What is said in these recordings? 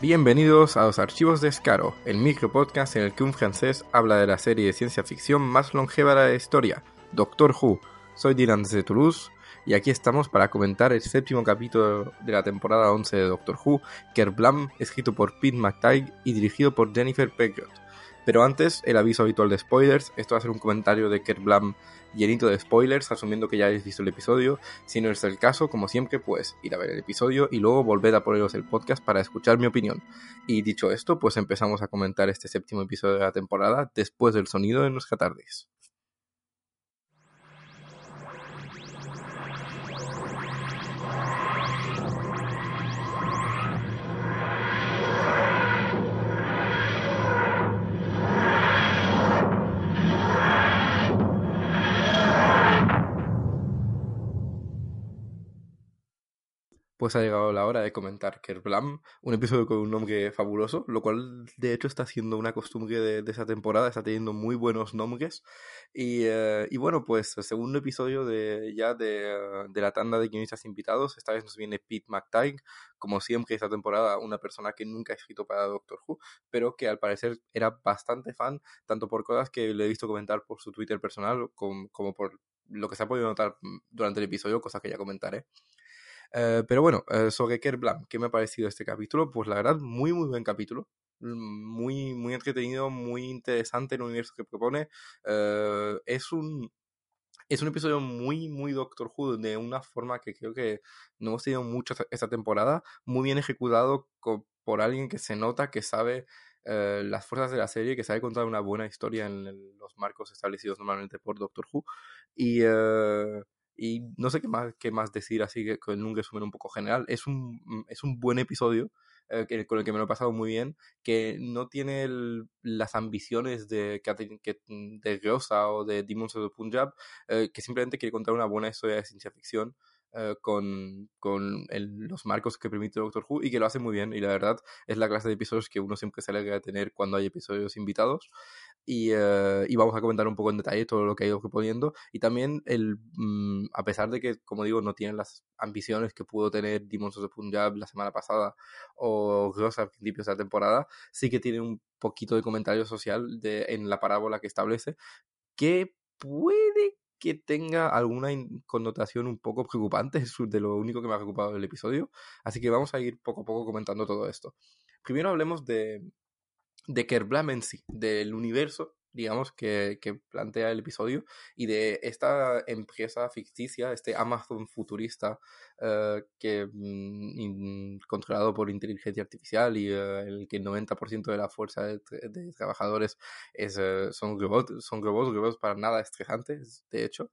Bienvenidos a los archivos de Escaro, el micropodcast en el que un francés habla de la serie de ciencia ficción más longeva de la historia, Doctor Who. Soy Dylan desde Toulouse y aquí estamos para comentar el séptimo capítulo de la temporada 11 de Doctor Who, Kerblam, escrito por Pete McTighe y dirigido por Jennifer Pegott. Pero antes, el aviso habitual de spoilers, esto va a ser un comentario de Kerblam llenito de spoilers, asumiendo que ya habéis visto el episodio. Si no es el caso, como siempre, pues ir a ver el episodio y luego volver a poneros el podcast para escuchar mi opinión. Y dicho esto, pues empezamos a comentar este séptimo episodio de la temporada después del sonido de nuestra tardes. Pues ha llegado la hora de comentar Kerblam, un episodio con un nombre fabuloso, lo cual de hecho está haciendo una costumbre de, esa temporada, está teniendo muy buenos nombres. Y, eh, y bueno, pues el segundo episodio de ya de, de, la tanda de guionistas invitados, esta vez nos viene Pete McTighe, como siempre esta temporada, una persona que nunca ha escrito para Doctor Who, pero que al parecer era bastante fan, tanto por cosas que le he visto comentar por su Twitter personal, como, como por lo que se ha podido notar durante el episodio, cosas que ya comentaré. Eh, pero bueno, eh, sobre Kerblam, ¿qué me ha parecido este capítulo? Pues la verdad, muy, muy buen capítulo. Mm, muy, muy entretenido, muy interesante el universo que propone. Eh, es un. Es un episodio muy, muy Doctor Who, de una forma que creo que no hemos tenido mucho esta temporada. Muy bien ejecutado por alguien que se nota que sabe las fuerzas de la serie, que sabe contar una buena historia en los marcos establecidos normalmente por Doctor Who. Y, y no sé qué más, qué más decir así que con un resumen un poco general. Es un, mm, es un buen episodio eh, con el que me lo he pasado muy bien, que no tiene las ambiciones de, que, mm, de Rosa o de Demons of the Punjab, eh, que simplemente quiere contar una buena historia de ciencia ficción. Eh, con, con los marcos que permite Doctor Who y que lo hace muy bien y la verdad es la clase de episodios que uno siempre se alegra de tener cuando hay episodios invitados. Eh, y, vamos a comentar un poco en detalle todo lo que ha ido proponiendo. Y también el mm, a pesar de que como digo no tienen las ambiciones que pudo tener Demons of the Punjab la semana pasada o Gross a principios de la temporada sí que tiene un poquito de comentario social de, en la parábola que establece que puede que tenga alguna connotación un poco preocupante, es de lo único que me ha preocupado del episodio, así que vamos a ir poco a poco comentando todo esto. Primero hablemos de, de Kerblam en sí, del universo, digamos, que, plantea el episodio y de esta empresa ficticia, este Amazon futurista, eh, que mm, controlado por inteligencia artificial y eh, el que el 90% de la fuerza de, trabajadores es, eh, son robots, son robots, robots para nada estresantes, de hecho,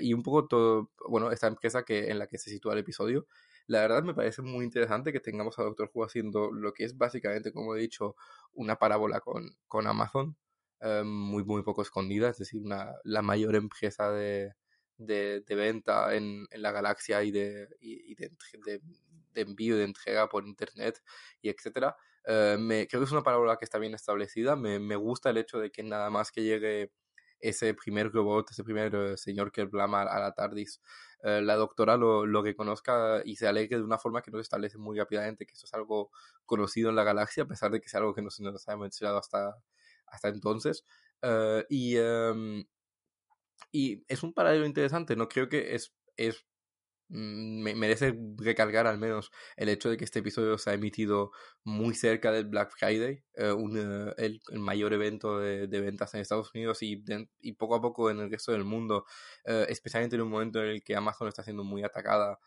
y un poco todo, bueno, esta empresa que, en la que se sitúa el episodio. La verdad me parece muy interesante que tengamos a Doctor Who haciendo lo que es básicamente, como he dicho, una parábola con, con Amazon, eh, muy, muy poco escondida, es decir, una, la mayor empresa de, de, venta en, en, la galaxia y, de, y, de, de, envío y de entrega por internet y etcétera. Eh, creo que es una parábola que está bien establecida. Me, me gusta el hecho de que nada más que llegue ese primer robot, ese primer eh, señor que blama a la TARDIS, eh, la doctora lo, lo reconozca y se alegre de una forma que no se establece muy rápidamente, que esto es algo conocido en la galaxia, a pesar de que sea algo que no se nos ha mencionado hasta, hasta entonces. Eh, y, em, y es un paralelo interesante, ¿no? Creo que es, es Mm, me merece recalcar al menos el hecho de que este episodio se ha emitido muy cerca del Black Friday, eh, un, eh, el, mayor evento de, ventas en Estados Unidos y, y, poco a poco en el resto del mundo, eh, especialmente en un momento en el que Amazon está siendo muy atacada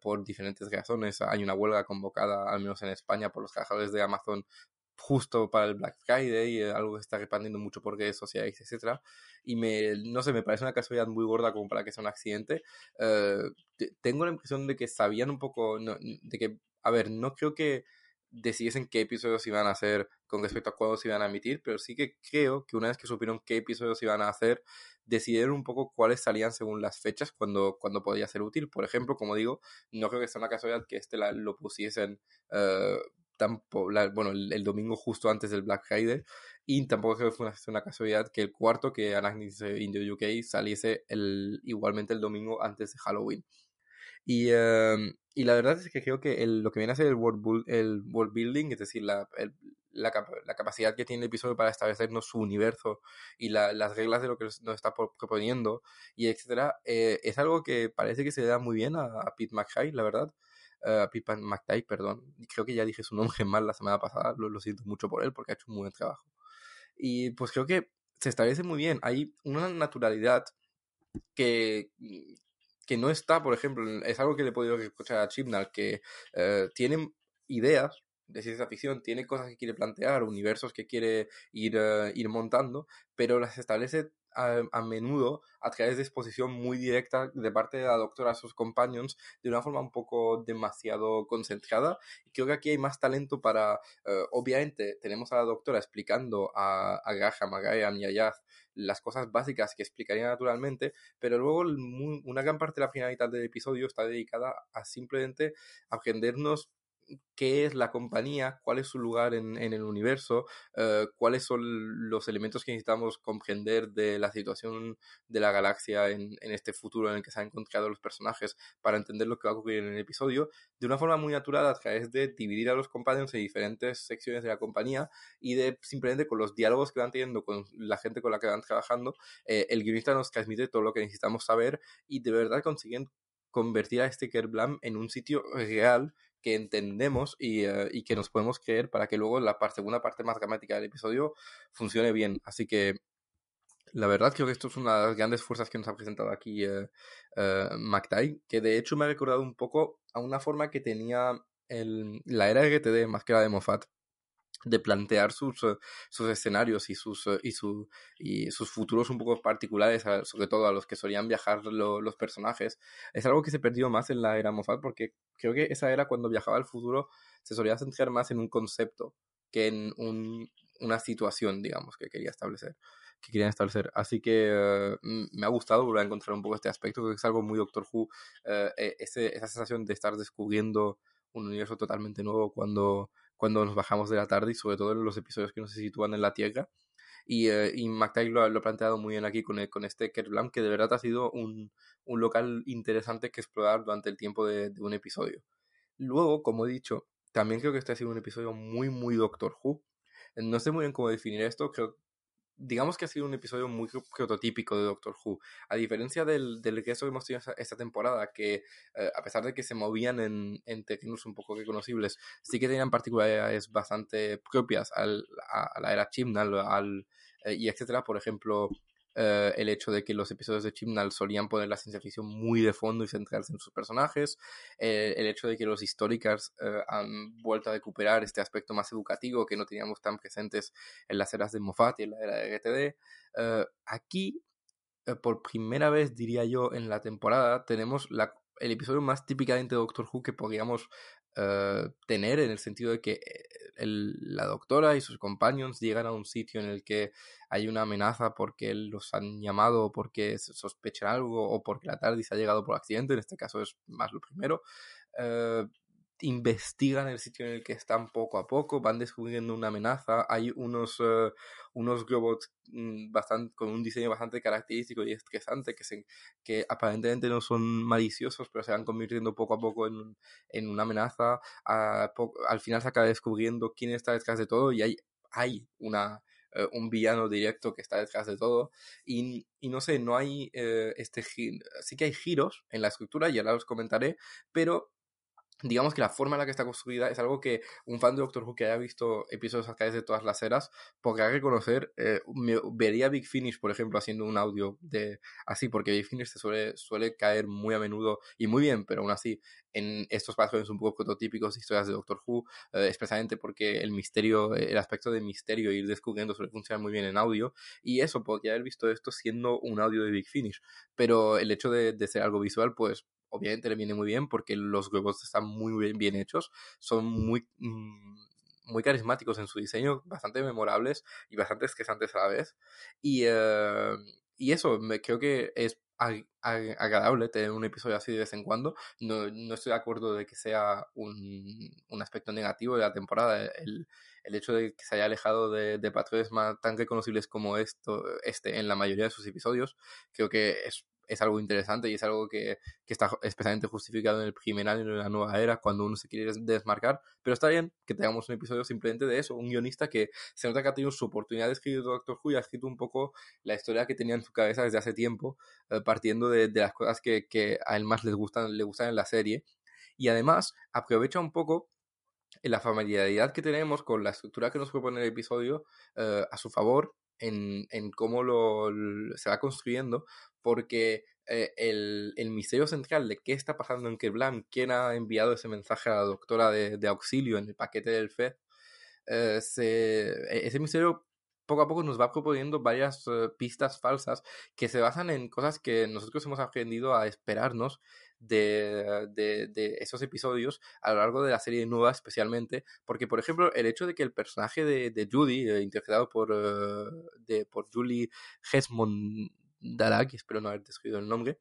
por diferentes razones. Hay una huelga convocada, al menos en España, por los trabajadores de Amazon justo para el Black Friday, algo que está expandiendo mucho por redes sociales, etcétera Y me, no sé, me parece una casualidad muy gorda como para que sea un accidente. Eh, tengo la impresión de que sabían un poco, de que, a ver, no creo que decidiesen qué episodios iban a hacer con respecto a cuándo se iban a emitir, pero sí que creo que una vez que supieron qué episodios iban a hacer, decidieron un poco cuáles salían según las fechas cuando, cuando podía ser útil. Por ejemplo, como digo, no creo que sea una casualidad que este lo pusiesen uh, bueno, el, domingo justo antes del Black Friday. Y tampoco creo que fue una, casualidad que el cuarto, que Anagnis in the UK, saliese el, igualmente el domingo antes de Halloween. Y, em, y la verdad es que creo que lo que viene a ser el world, el world building, es decir, la, la, la, capacidad que tiene el episodio para establecernos su universo y las reglas de lo que nos está proponiendo, y etcétera, eh, es algo que parece que se da muy bien a, a Pete McHigh, la verdad uh, Pipan perdón. Creo que ya dije su nombre mal la semana pasada, lo, siento mucho por él porque ha hecho un muy buen trabajo. Y pues creo que se establece muy bien. Hay una naturalidad que, que no está, por ejemplo, es algo que le he podido escuchar a Chibnall, que uh, tiene ideas de ciencia ficción, tiene cosas que quiere plantear, universos que quiere ir, uh, ir montando, pero las establece a, menudo a través de exposición muy directa de parte de la doctora a sus companions de una forma un poco demasiado concentrada. Y creo que aquí hay más talento para, eh, obviamente, tenemos a la doctora explicando a, a Graham, a Graham las cosas básicas que explicaría naturalmente, pero luego una gran parte de la finalidad del episodio está dedicada a simplemente aprendernos qué es la compañía, cuál es su lugar en, el universo, eh, cuáles son los elementos que necesitamos comprender de la situación de la galaxia en, este futuro en el que se han encontrado los personajes para entender lo que va a ocurrir en el episodio, de una forma muy natural a través de dividir a los compañeros en diferentes secciones de la compañía y de simplemente con los diálogos que van teniendo con la gente con la que van trabajando, eh, el guionista nos transmite todo lo que necesitamos saber y de verdad consiguen convertir a este Kerblam en un sitio real que entendemos eh, y, que nos podemos creer para que luego la segunda parte más dramática del episodio funcione bien. Así que la verdad creo que esto es una de las grandes fuerzas que nos ha presentado aquí eh que de hecho me ha recordado un poco a una forma que tenía el, la era RTD más que la de Moffat de plantear sus, eh, sus escenarios y sus, y, su, y sus futuros un poco particulares, sobre todo a los que solían viajar los personajes, es algo que se perdió más en la era Moffat porque creo que esa era cuando viajaba al futuro se solía centrar más en un concepto que en un, una situación, digamos, que quería establecer que querían establecer. Así que eh, me ha gustado volver a encontrar un poco este aspecto, que es algo muy Doctor Who, eh, e, esa sensación de estar descubriendo un universo totalmente nuevo cuando cuando nos bajamos de la tarde y sobre todo en los episodios que no se sitúan en la Tierra. Y, eh, y lo, ha planteado muy bien aquí con, con este Kerblam, que de verdad ha sido un, un, local interesante que explorar durante el tiempo de, de, un episodio. Luego, como he dicho, también creo que este ha sido un episodio muy, muy Doctor Who. No sé muy bien cómo definir esto, creo, digamos que ha sido un episodio muy prototípico de Doctor Who. A diferencia del, del que hemos tenido esta, temporada, que eh, a pesar de que se movían en, en terrenos un poco reconocibles, sí que tenían particularidades bastante propias al, a, la era Chibnall al, eh, y etcétera. Por ejemplo, eh, el hecho de que los episodios de Chibnall solían poner la ciencia ficción muy de fondo y centrarse en sus personajes, eh, el hecho de que los históricos eh, han vuelto a recuperar este aspecto más educativo que no teníamos tan presentes en las eras de Moffat y en la era de GTD. aquí, por primera vez, diría yo, en la temporada, tenemos la, el episodio más típicamente Doctor Who que podríamos tener en el sentido de que la doctora y sus companions llegan a un sitio en el que hay una amenaza porque los han llamado o porque sospechan algo o porque la TARDIS ha llegado por accidente, en este caso es más lo primero. Eh, investigan el sitio en el que están poco a poco, van descubriendo una amenaza, hay unos, uh, unos robots mm, bastante, con un diseño bastante característico y estresante que, se, que aparentemente no son maliciosos, pero se van convirtiendo poco a poco en, en una amenaza. Al final se acaba descubriendo quién está detrás de todo y hay, hay una, uh, un villano directo que está detrás de todo. Y, y no sé, no hay uh, este sí que hay giros en la estructura, ya los comentaré, pero digamos que la forma en la que está construida es algo que un fan de Doctor Who que haya visto episodios acá de todas las eras podría reconocer. Eh, me, vería Big Finish, por ejemplo, haciendo un audio de así, porque Big Finish se suele, suele caer muy a menudo y muy bien, pero aún así en estos patrones un poco prototípicos de historias de Doctor Who, eh, especialmente porque el misterio, el aspecto de misterio ir descubriendo suele funcionar muy bien en audio, y eso, podría haber visto esto siendo un audio de Big Finish, pero el hecho de ser algo visual, pues obviamente le viene muy bien porque los huevos están muy bien, hechos, son muy, mm, muy carismáticos en su diseño, bastante memorables y bastante esquezantes a la vez. Y, uh, y eso, me, creo que es ag ag agradable tener un episodio así de vez en cuando. No, no estoy de acuerdo de que sea un, un aspecto negativo de la temporada. El, el, hecho de que se haya alejado de, de patrones tan reconocibles como esto, este en la mayoría de sus episodios, creo que es es algo interesante y es algo que, que, está especialmente justificado en el primer año de la nueva era cuando uno se quiere desmarcar, pero está bien que tengamos un episodio simplemente de eso, un guionista que se nota que ha tenido su oportunidad de escribir Doctor Who y ha escrito un poco la historia que tenía en su cabeza desde hace tiempo, eh, partiendo de, de, las cosas que, que, a él más les gustan, le gustan en la serie, y además aprovecha un poco la familiaridad que tenemos con la estructura que nos propone el episodio uh, a su favor en, en cómo lo, se va construyendo, porque eh, el, el, misterio central de qué está pasando en Kerblam, quién ha enviado ese mensaje a la doctora de, de auxilio en el paquete del FED, eh, se, e, ese misterio poco a poco nos va proponiendo varias uh, pistas falsas que se basan en cosas que nosotros hemos aprendido a esperarnos de, de, de, esos episodios a lo largo de la serie nueva especialmente porque por ejemplo el hecho de que el personaje de, de Judy eh, interpretado por, de, por Julie Hesmond Daraki, espero no haber descrito el nombre,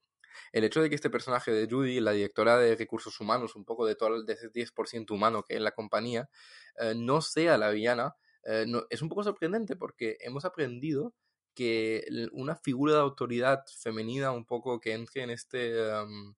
el hecho de que este personaje de Judy, la directora de recursos humanos, un poco de todo el de ese 10% humano que es la compañía, eh, no sea la villana, eh, no, es un poco sorprendente porque hemos aprendido que una figura de autoridad femenina un poco que entre en este um,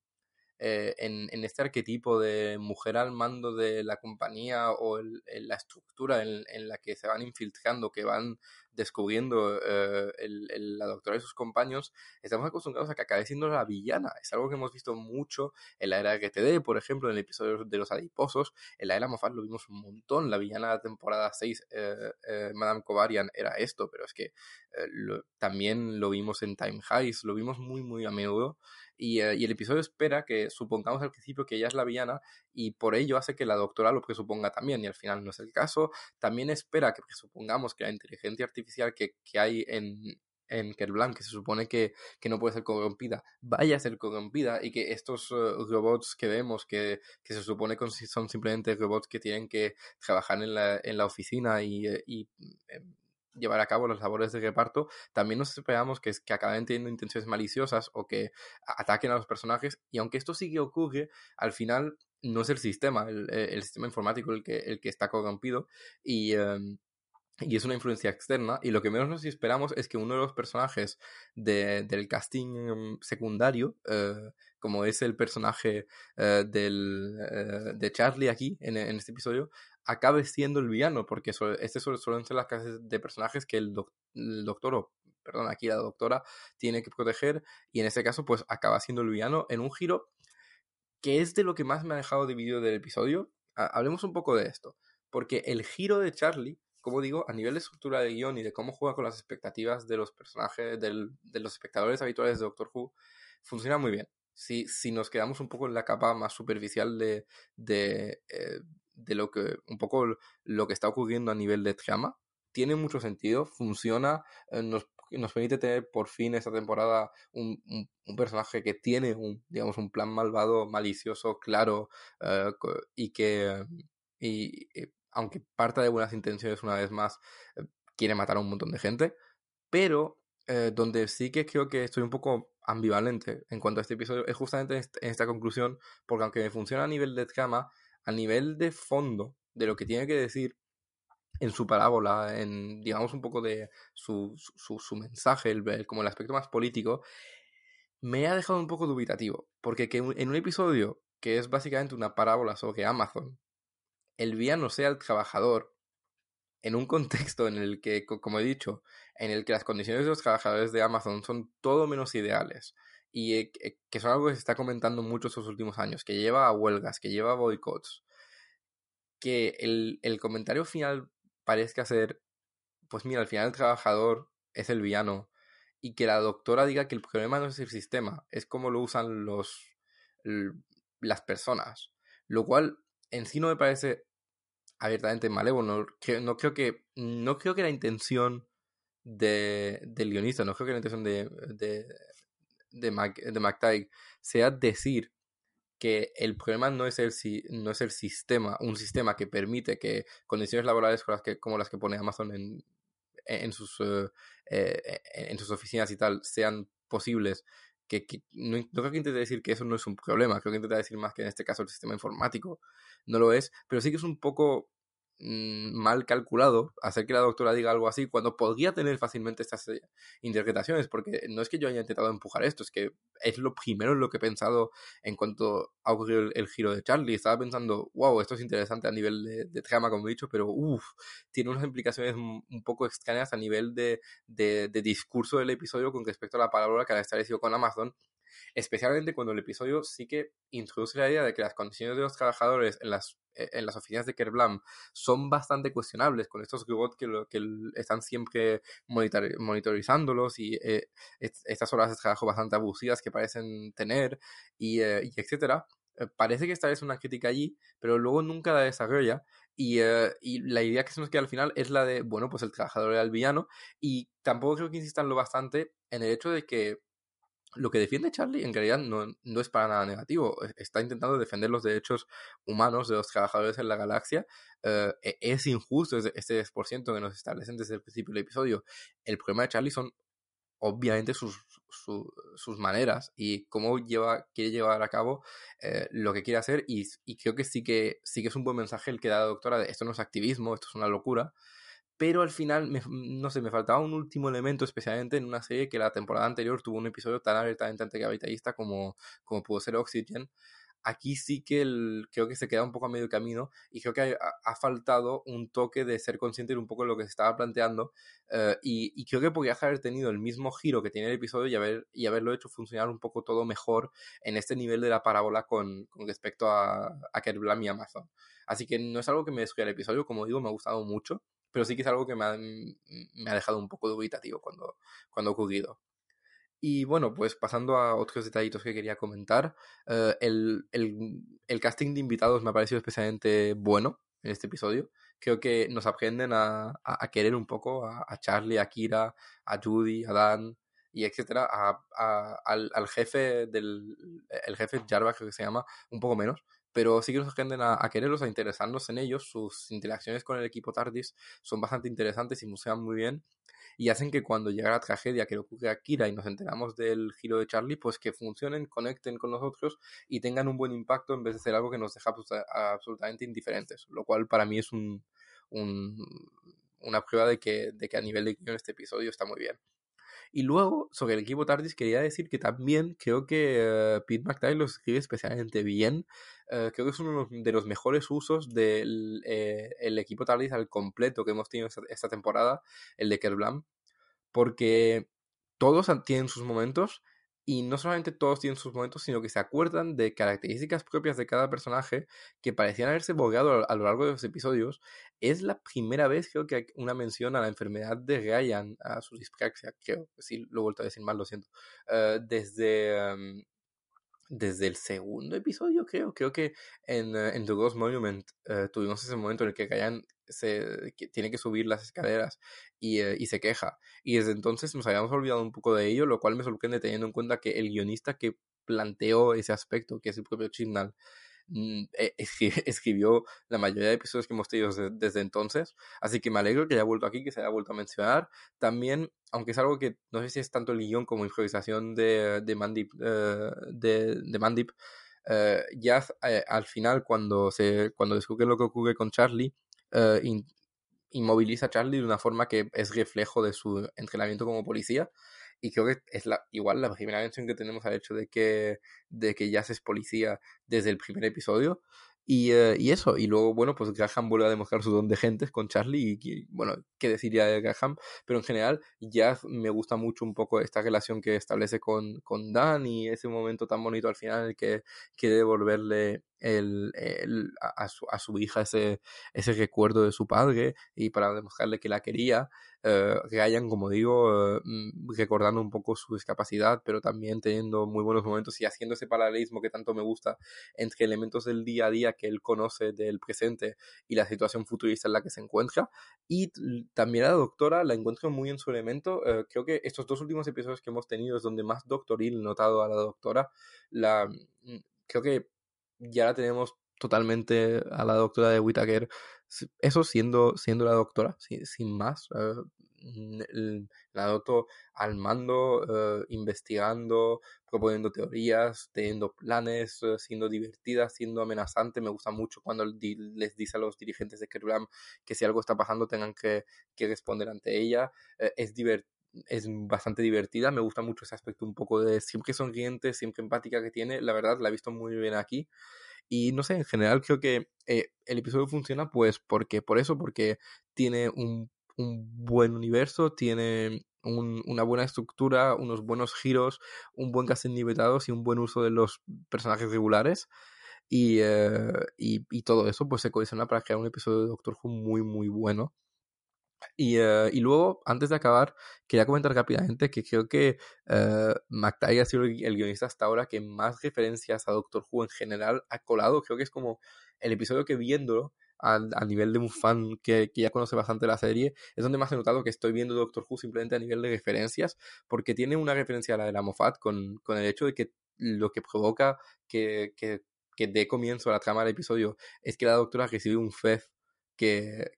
eh, en, en, este arquetipo de mujer al mando de la compañía o el, el, la estructura en, en, la que se van infiltrando, que van descubriendo eh, el, el, la doctora y sus compañeros, estamos acostumbrados a que acabe siendo la villana. Es algo que hemos visto mucho en la era de GTD, por ejemplo, en el episodio de los adiposos. En la era Moffat lo vimos un montón. La villana de la temporada 6, eh, eh, Madame Covarian, era esto, pero es que eh, lo, también lo vimos en Time Heist, lo vimos muy, muy a menudo. Y, y, el episodio espera que supongamos al principio que ella es la villana y por ello hace que la doctora lo presuponga también y al final no es el caso. También espera que presupongamos que la inteligencia artificial que, que hay en, en Kerblam, que se supone que, que, no puede ser corrompida, vaya a ser corrompida y que estos uh, robots que vemos, que, que, se supone que son simplemente robots que tienen que trabajar en la, en la oficina y, eh, llevar a cabo las labores de reparto, también nos esperamos que, acaben teniendo intenciones maliciosas o que ataquen a los personajes. Y aunque esto sí que ocurre, al final no es el sistema, el, el sistema informático el que, está corrompido. Y. Um, y es una influencia externa y lo que menos nos esperamos es que uno de los personajes de, del casting secundario uh, como es el personaje uh, del, de Charlie aquí en, este episodio acabe siendo el villano, porque so, este suelen ser las clases de personajes que el, doc, el, doctor, o perdón, aquí la doctora tiene que proteger, y en este caso, pues acaba siendo el villano en un giro que es de lo que más me ha dejado dividido del episodio. Hablemos un poco de esto, porque el giro de Charlie, como digo, a nivel de estructura de guion y de cómo juega con las expectativas de los personajes, del, de los espectadores habituales de Doctor Who, funciona muy bien. Si, si nos quedamos un poco en la capa más superficial de, de eh, de lo que un poco lo que está ocurriendo a nivel de trama. Tiene mucho sentido, funciona, eh, nos, nos, permite tener por fin esta temporada un, un, personaje que tiene un, digamos, un plan malvado, malicioso, claro, uh, y que, y, y, aunque parta de buenas intenciones una vez más, quiere matar a un montón de gente, pero donde sí que creo que estoy un poco ambivalente en cuanto a este episodio es justamente en esta conclusión, porque aunque funciona a nivel de trama, a nivel de fondo, de lo que tiene que decir en su parábola, en, digamos, un poco de su, su, mensaje, el, como el aspecto más político, me ha dejado un poco dubitativo. Porque que en un episodio que es básicamente una parábola sobre Amazon, el villano sea el trabajador, en un contexto en el que, como he dicho, en el que las condiciones de los trabajadores de Amazon son todo menos ideales y eh, que son algo que se está comentando mucho estos últimos años, que lleva a huelgas, que lleva a boicots, que el, el comentario final parezca ser, pues mira, al final el trabajador es el villano y que la doctora diga que el problema no es el sistema, es como lo usan los las personas, lo cual en sí no me parece abiertamente malévolo, no, no creo que no creo que la intención de, del guionista, no creo que la intención de, de, de, sea decir que el problema no es el, no es el sistema, un sistema que permite que condiciones laborales como las que, como las que pone Amazon en, en, sus, eh, eh, en sus oficinas y tal sean posibles. Que, no, creo que intente decir que eso no es un problema, creo que intenta decir más que en este caso el sistema informático no lo es, pero sí que es un poco Mm, mal calculado hacer que la doctora diga algo así cuando podría tener fácilmente estas eh, interpretaciones, porque no es que yo haya intentado empujar esto, es que es lo primero en lo que he pensado en cuanto ha ocurrido el, giro de Charlie. Estaba pensando, wow, esto es interesante a nivel de, trama, como he dicho, pero uff, tiene unas implicaciones un poco extrañas a nivel de, de, discurso del episodio con respecto a la palabra que ha establecido con Amazon especialmente cuando el episodio sí que introduce la idea de que las condiciones de los trabajadores en las, eh, en las oficinas de Kerblam son bastante cuestionables con estos robots que, que están siempre monitorizándolos y eh, estas horas de trabajo bastante abusivas que parecen tener y, eh, etcétera. Parece que esta es una crítica allí, pero luego nunca la desarrolla y, y, la idea que se nos queda al final es la de, bueno, pues el trabajador era el villano. Y tampoco creo que insistan lo bastante en el hecho de que lo que defiende Charlie en realidad no, no, es para nada negativo. E, está intentando defender los derechos humanos de los trabajadores en la galaxia. Eh, e, es injusto este 10% que nos establecen desde el principio del episodio. El problema de Charlie son obviamente sus, sus maneras y cómo lleva, quiere llevar a cabo eh, lo que quiere hacer y, y, creo que sí que sí que es un buen mensaje el que da la doctora de esto no es activismo, esto es una locura pero al final, no sé, me faltaba un último elemento, especialmente en una serie que la temporada anterior tuvo un episodio tan abiertamente anticapitalista como, como pudo ser Oxygen. Aquí sí que el, creo que se queda un poco a medio camino y creo que ha, faltado un toque de ser consciente de un poco de lo que se estaba planteando eh, y, creo que podría haber tenido el mismo giro que tiene el episodio y, haber, y haberlo hecho funcionar un poco todo mejor en este nivel de la parábola con, con respecto a, a Kerblam y Amazon. Así que no es algo que me destruya el episodio, como digo, me ha gustado mucho pero sí que es algo que me ha, me ha dejado un poco dubitativo cuando, cuando ha ocurrido. Y bueno, pues pasando a otros detallitos que quería comentar, eh, el, el, el, casting de invitados me ha parecido especialmente bueno en este episodio. Creo que nos aprenden a, a, querer un poco a, a, Charlie, a Kira, a Judy, a Dan y etcétera, al, al, jefe del el jefe Jarva creo que se llama, un poco menos, pero sí que nos aprenden a, quererlos, a interesarnos en ellos. Sus interacciones con el equipo TARDIS son bastante interesantes y musean muy bien. Y hacen que cuando llega la tragedia que le ocurre a Kira y nos enteramos del giro de Charlie, pues que funcionen, conecten con nosotros y tengan un buen impacto en vez de ser algo que nos deja absolutamente indiferentes. Lo cual para mí es un, una prueba de que, de que a nivel de guion este episodio está muy bien. Y luego, sobre el equipo TARDIS, quería decir que también creo que uh, Pete McTighe lo escribe especialmente bien. Uh, creo que es uno de los mejores usos del eh, equipo TARDIS al completo que hemos tenido esta, esta temporada, el de Kerblam, porque todos tienen sus momentos y no solamente todos tienen sus momentos, sino que se acuerdan de características propias de cada personaje que parecían haberse bogeado a lo largo de los episodios. Es la primera vez, creo que hay una mención a la enfermedad de Ryan, a su dispraxia, creo. Sí, lo he vuelto a decir mal, lo siento. Uh, desde. Um, desde el segundo episodio, creo. Creo que en, uh, en The Ghost Monument uh, tuvimos ese momento en el que Ryan se, tiene que subir las escaleras y, uh, y, se queja. Y desde entonces nos habíamos olvidado un poco de ello, lo cual me sorprende teniendo en cuenta que el guionista que planteó ese aspecto, que es el propio Chibnall, escribió la mayoría de episodios que hemos tenido desde, entonces. Así que me alegro que haya vuelto aquí, que se haya vuelto a mencionar. También, aunque es algo que no sé si es tanto el guion como improvisación de, de Mandip, eh, Mandip ya al final, cuando, se, cuando descubre lo que ocurre con Charlie, inmoviliza a Charlie de una forma que es reflejo de su entrenamiento como policía. Y creo que es la, igual la primera mención que tenemos al hecho de que, de que Jazz es policía desde el primer episodio. Y, eh, y, eso, y luego, bueno, pues Graham vuelve a demostrar su don de gentes con Charlie, y, bueno, qué deciría de Graham, pero en general ya me gusta mucho un poco esta relación que establece con, con Dan y ese momento tan bonito al final en el que quiere devolverle el, el, a, su, a, su, hija ese, ese recuerdo de su padre y para demostrarle que la quería. Eh, Ryan, como digo, eh, mm, recordando un poco su discapacidad, pero también teniendo muy buenos momentos y haciendo ese paralelismo que tanto me gusta entre elementos del día a día que él conoce del presente y la situación futurista en la que se encuentra. Y también a la doctora la encuentro muy en su elemento. Eh, creo que estos dos últimos episodios que hemos tenido es donde más doctoril notado a la doctora. La, mm, creo que ya la tenemos totalmente a la doctora de Whittaker, eso siendo, siendo la doctora, sin, más. Eh, la adopto al mando, eh, investigando, proponiendo teorías, teniendo planes, eh, siendo divertida, siendo amenazante. Me gusta mucho cuando les dice a los dirigentes de Kerlam que si algo está pasando tengan que, que responder ante ella. es divertido es bastante divertida, me gusta mucho ese aspecto un poco de siempre sonriente, siempre empática que tiene, la verdad la he visto muy bien aquí. Y no sé, en general creo que eh, el episodio funciona pues porque, por eso, porque tiene un, un buen universo, tiene un, una buena estructura, unos buenos giros, un buen casting nivelados y un buen uso de los personajes regulares. Y, eh, y, y, todo eso pues se cohesiona para crear un episodio de Doctor Who muy muy bueno y, uh, y, luego, antes de acabar, quería comentar rápidamente que creo que uh, ha sido el, guionista hasta ahora que más referencias a Doctor Who en general ha colado. Creo que es como el episodio que viéndolo a, a nivel de un fan que, que, ya conoce bastante la serie, es donde más he notado que estoy viendo Doctor Who simplemente a nivel de referencias, porque tiene una referencia a la de la Moffat con, con el hecho de que lo que provoca que, que, que dé comienzo a la trama del episodio es que la doctora recibe un FEF que,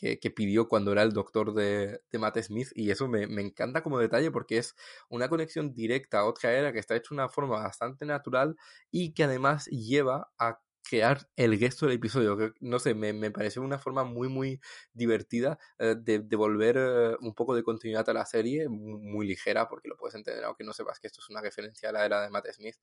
que, pidió cuando era el doctor de, de Matt Smith y eso me, me, encanta como detalle porque es una conexión directa a otra era que está hecha de una forma bastante natural y que además lleva a crear el resto del episodio. Que, no sé, me, me, pareció una forma muy, muy divertida eh, de devolver eh, un poco de continuidad a la serie, muy, ligera, porque lo puedes entender, aunque no sepas que esto es una referencia a la era de Matt Smith,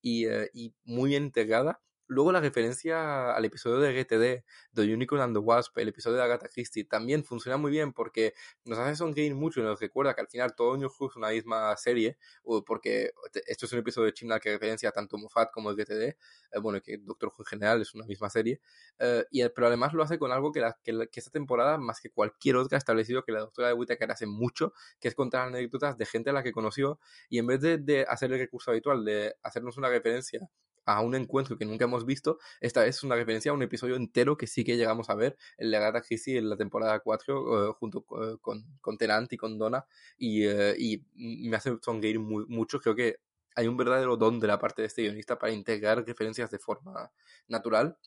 y, eh, y muy integrada Luego la referencia al episodio de GTD, The Unicorn and the Wasp, el episodio de Agatha Christie, también funciona muy bien porque nos hace sonreír mucho y nos recuerda que al final todo New Who es una misma serie, porque esto es un episodio de Chimnal que referencia tanto Moffat como el GTD, eh, bueno, que Doctor Who en general es una misma serie, eh, y, pero además lo hace con algo que, la, que, esta temporada, más que cualquier otra, ha establecido que la doctora de Whittaker hace mucho, que es contar anécdotas de gente a la que conoció, y en vez de hacer el recurso habitual de hacernos una referencia a un encuentro que nunca hemos visto. Esta vez es una referencia a un episodio entero que sí que llegamos a ver, el de Agatha Christie en la temporada 4, eh, junto eh, con, con Tenant y con Donna, y, eh, y me hace sonreír mucho. Creo que hay un verdadero don de la parte de este guionista para integrar referencias de forma natural.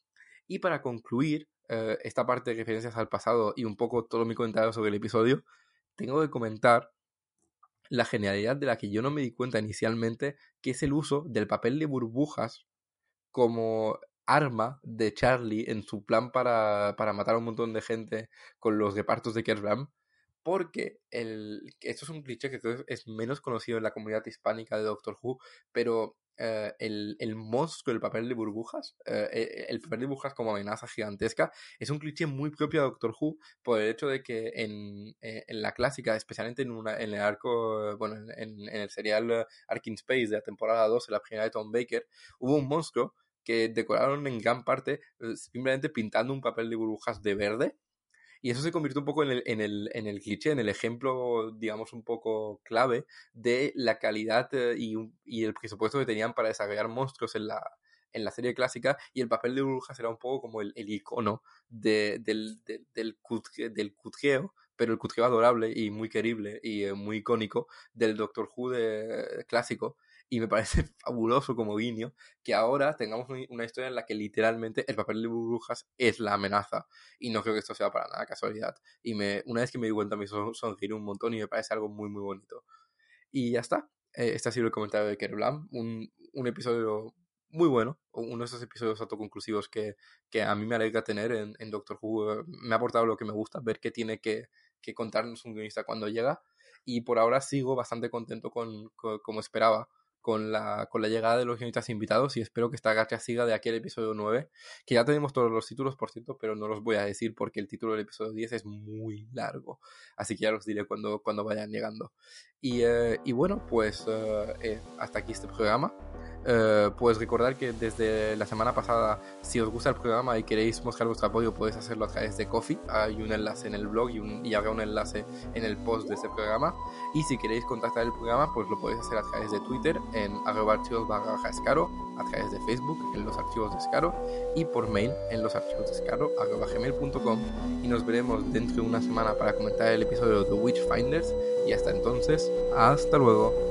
Y para concluir esta parte de referencias al pasado y un poco todo mi comentario sobre el episodio, tengo que comentar la genialidad de la que yo no me di cuenta inicialmente, que es el uso del papel de burbujas como arma de Charlie en su plan para, para matar a un montón de gente con los repartos de Kerblam. Porque el, esto es un cliché que es menos conocido en la comunidad hispánica de Doctor Who, pero eh, el, el, monstruo del papel de burbujas, eh, eh, el papel de burbujas como amenaza gigantesca, es un cliché muy propio de Doctor Who por el hecho de que en, en la clásica, especialmente en, una, en el arco, bueno, en, el serial Arking Space de la temporada 2, en la primera de Tom Baker, hubo un monstruo que decoraron en gran parte simplemente pintando un papel de burbujas de verde y eso se convirtió un poco en el, en el, en el cliché, en el ejemplo, digamos, un poco clave de la calidad eh, y, y el presupuesto que tenían para desarrollar monstruos en la, en la serie clásica y el papel de burbujas era un poco como el, el icono de, del, del, del, del pero el cutreo adorable y muy querible y eh, muy icónico del Doctor Who de, clásico y me parece fabuloso como guiño que ahora tengamos una historia en la que literalmente el papel de burbujas es la amenaza. Y no creo que esto sea para nada casualidad. Y me una vez que me di cuenta me hizo sonreír un montón y me parece algo muy muy bonito. Y ya está. Eh, este ha sido el comentario de Kerry un, un episodio muy bueno, uno de esos episodios autoconclusivos que, que a mí me alegra tener en, en Doctor Who. Me ha aportado lo que me gusta, ver qué tiene que, que contarnos un guionista cuando llega. Y por ahora sigo bastante contento con, con- como esperaba con la, con la llegada de los guionistas invitados y espero que esta gacha siga de aquel episodio 9, que ya tenemos todos los títulos, por cierto, pero no los voy a decir porque el título del episodio 10 es muy largo, así que ya los diré cuando, cuando vayan llegando. Y, eh, y bueno, pues eh, eh, hasta aquí este programa. Eh, pues recordar que desde la semana pasada, si os gusta el programa y queréis mostrar vuestro apoyo, podéis hacerlo a través de Coffee. Hay un enlace en el blog y, un, y habrá un enlace en el post de este programa. Y si queréis contactar el programa, pues lo podéis hacer a través de Twitter en arroba archivos barra escaro, a través de Facebook en los archivos de escaro y por mail en los archivos de escaro arroba gmail.com. Y nos veremos dentro de una semana para comentar el episodio de The Witchfinders. Y hasta entonces, hasta luego.